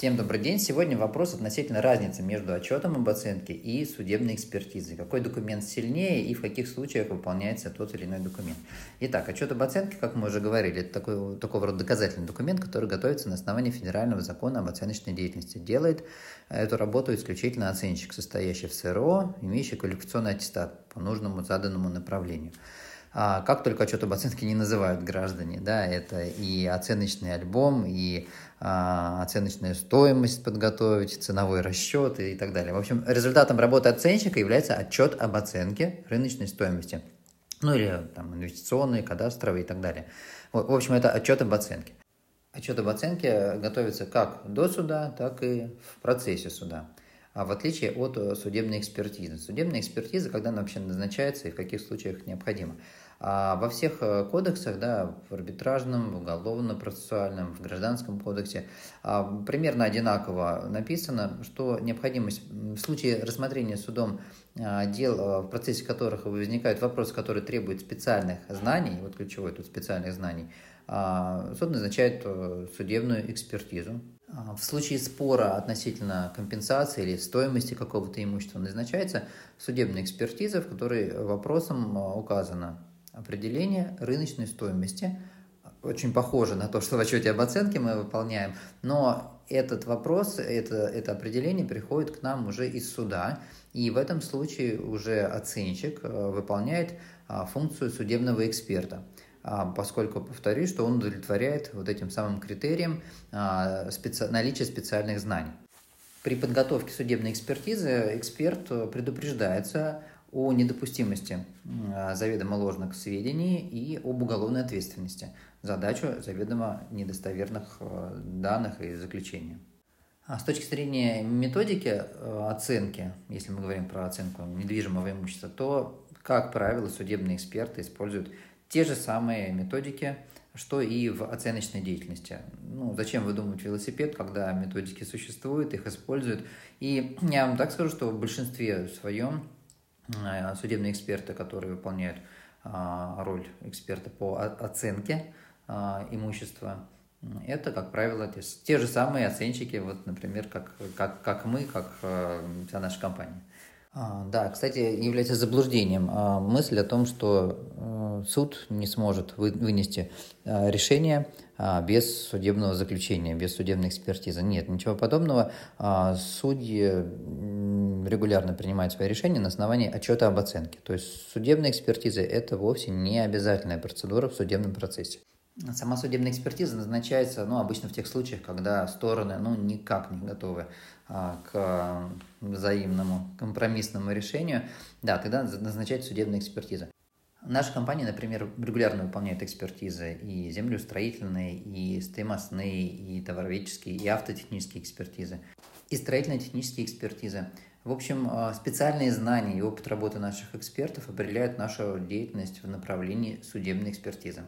Всем добрый день. Сегодня вопрос относительно разницы между отчетом об оценке и судебной экспертизой. Какой документ сильнее и в каких случаях выполняется тот или иной документ. Итак, отчет об оценке, как мы уже говорили, это такой, такого рода доказательный документ, который готовится на основании федерального закона об оценочной деятельности. Делает эту работу исключительно оценщик, состоящий в СРО, имеющий квалификационный аттестат по нужному заданному направлению. А как только отчет об оценке не называют граждане, да, это и оценочный альбом, и а, оценочная стоимость подготовить, ценовой расчет и так далее. В общем, результатом работы оценщика является отчет об оценке рыночной стоимости. Ну или там инвестиционные, кадастровые и так далее. В общем, это отчет об оценке. Отчет об оценке готовится как до суда, так и в процессе суда в отличие от э, судебной экспертизы. Судебная экспертиза, когда она вообще назначается и в каких случаях необходима. А во всех э, кодексах, да, в арбитражном, в уголовно-процессуальном, в гражданском кодексе, а, примерно одинаково написано, что необходимость в случае рассмотрения судом а, дел, э, в процессе которых возникают вопросы, которые требуют специальных знаний, вот ключевой тут специальных знаний, а, суд назначает судебную экспертизу, а, в случае спора относительно компенсации или стоимости какого-то имущества назначается судебная экспертиза, в которой вопросом а, указано определение рыночной стоимости. Очень похоже на то, что в отчете об оценке мы выполняем, но этот вопрос, это, это определение приходит к нам уже из суда, и в этом случае уже оценщик а, выполняет функцию судебного эксперта. А, поскольку, повторюсь, что он удовлетворяет вот этим самым критериям а, специ... наличия специальных знаний. При подготовке судебной экспертизы эксперт предупреждается о недопустимости а, заведомо ложных сведений и об уголовной ответственности за дачу заведомо недостоверных данных и заключения. С точки зрения методики оценки, если мы говорим про оценку недвижимого имущества, то, как правило, судебные эксперты используют те же самые методики, что и в оценочной деятельности. Ну, зачем выдумывать велосипед, когда методики существуют, их используют. И я вам так скажу, что в большинстве своем э, судебные эксперты, которые выполняют а, роль эксперта по оценке а, имущества, это, как правило, те же самые оценщики, вот, например, как, как, как мы, как э, вся наша компания. А, да, кстати, является заблуждением мысль о том, что суд не сможет вынести а, решение а, без судебного заключения, без судебной экспертизы. Нет, ничего подобного. А, судьи регулярно принимают свои решения на основании отчета об оценке. То есть судебная экспертиза – это вовсе не обязательная процедура в судебном процессе. Сама судебная экспертиза назначается, ну, обычно в тех случаях, когда стороны, ну, никак не готовы к взаимному компромиссному решению. Да, тогда назначается судебная экспертиза. Наша компания, например, регулярно выполняет экспертизы и землеустроительные, и стоимостные, и товароведческие, и автотехнические экспертизы, и строительно-технические экспертизы. В общем, а, специальные знания и опыт работы наших экспертов определяют нашу деятельность в направлении судебной экспертизы.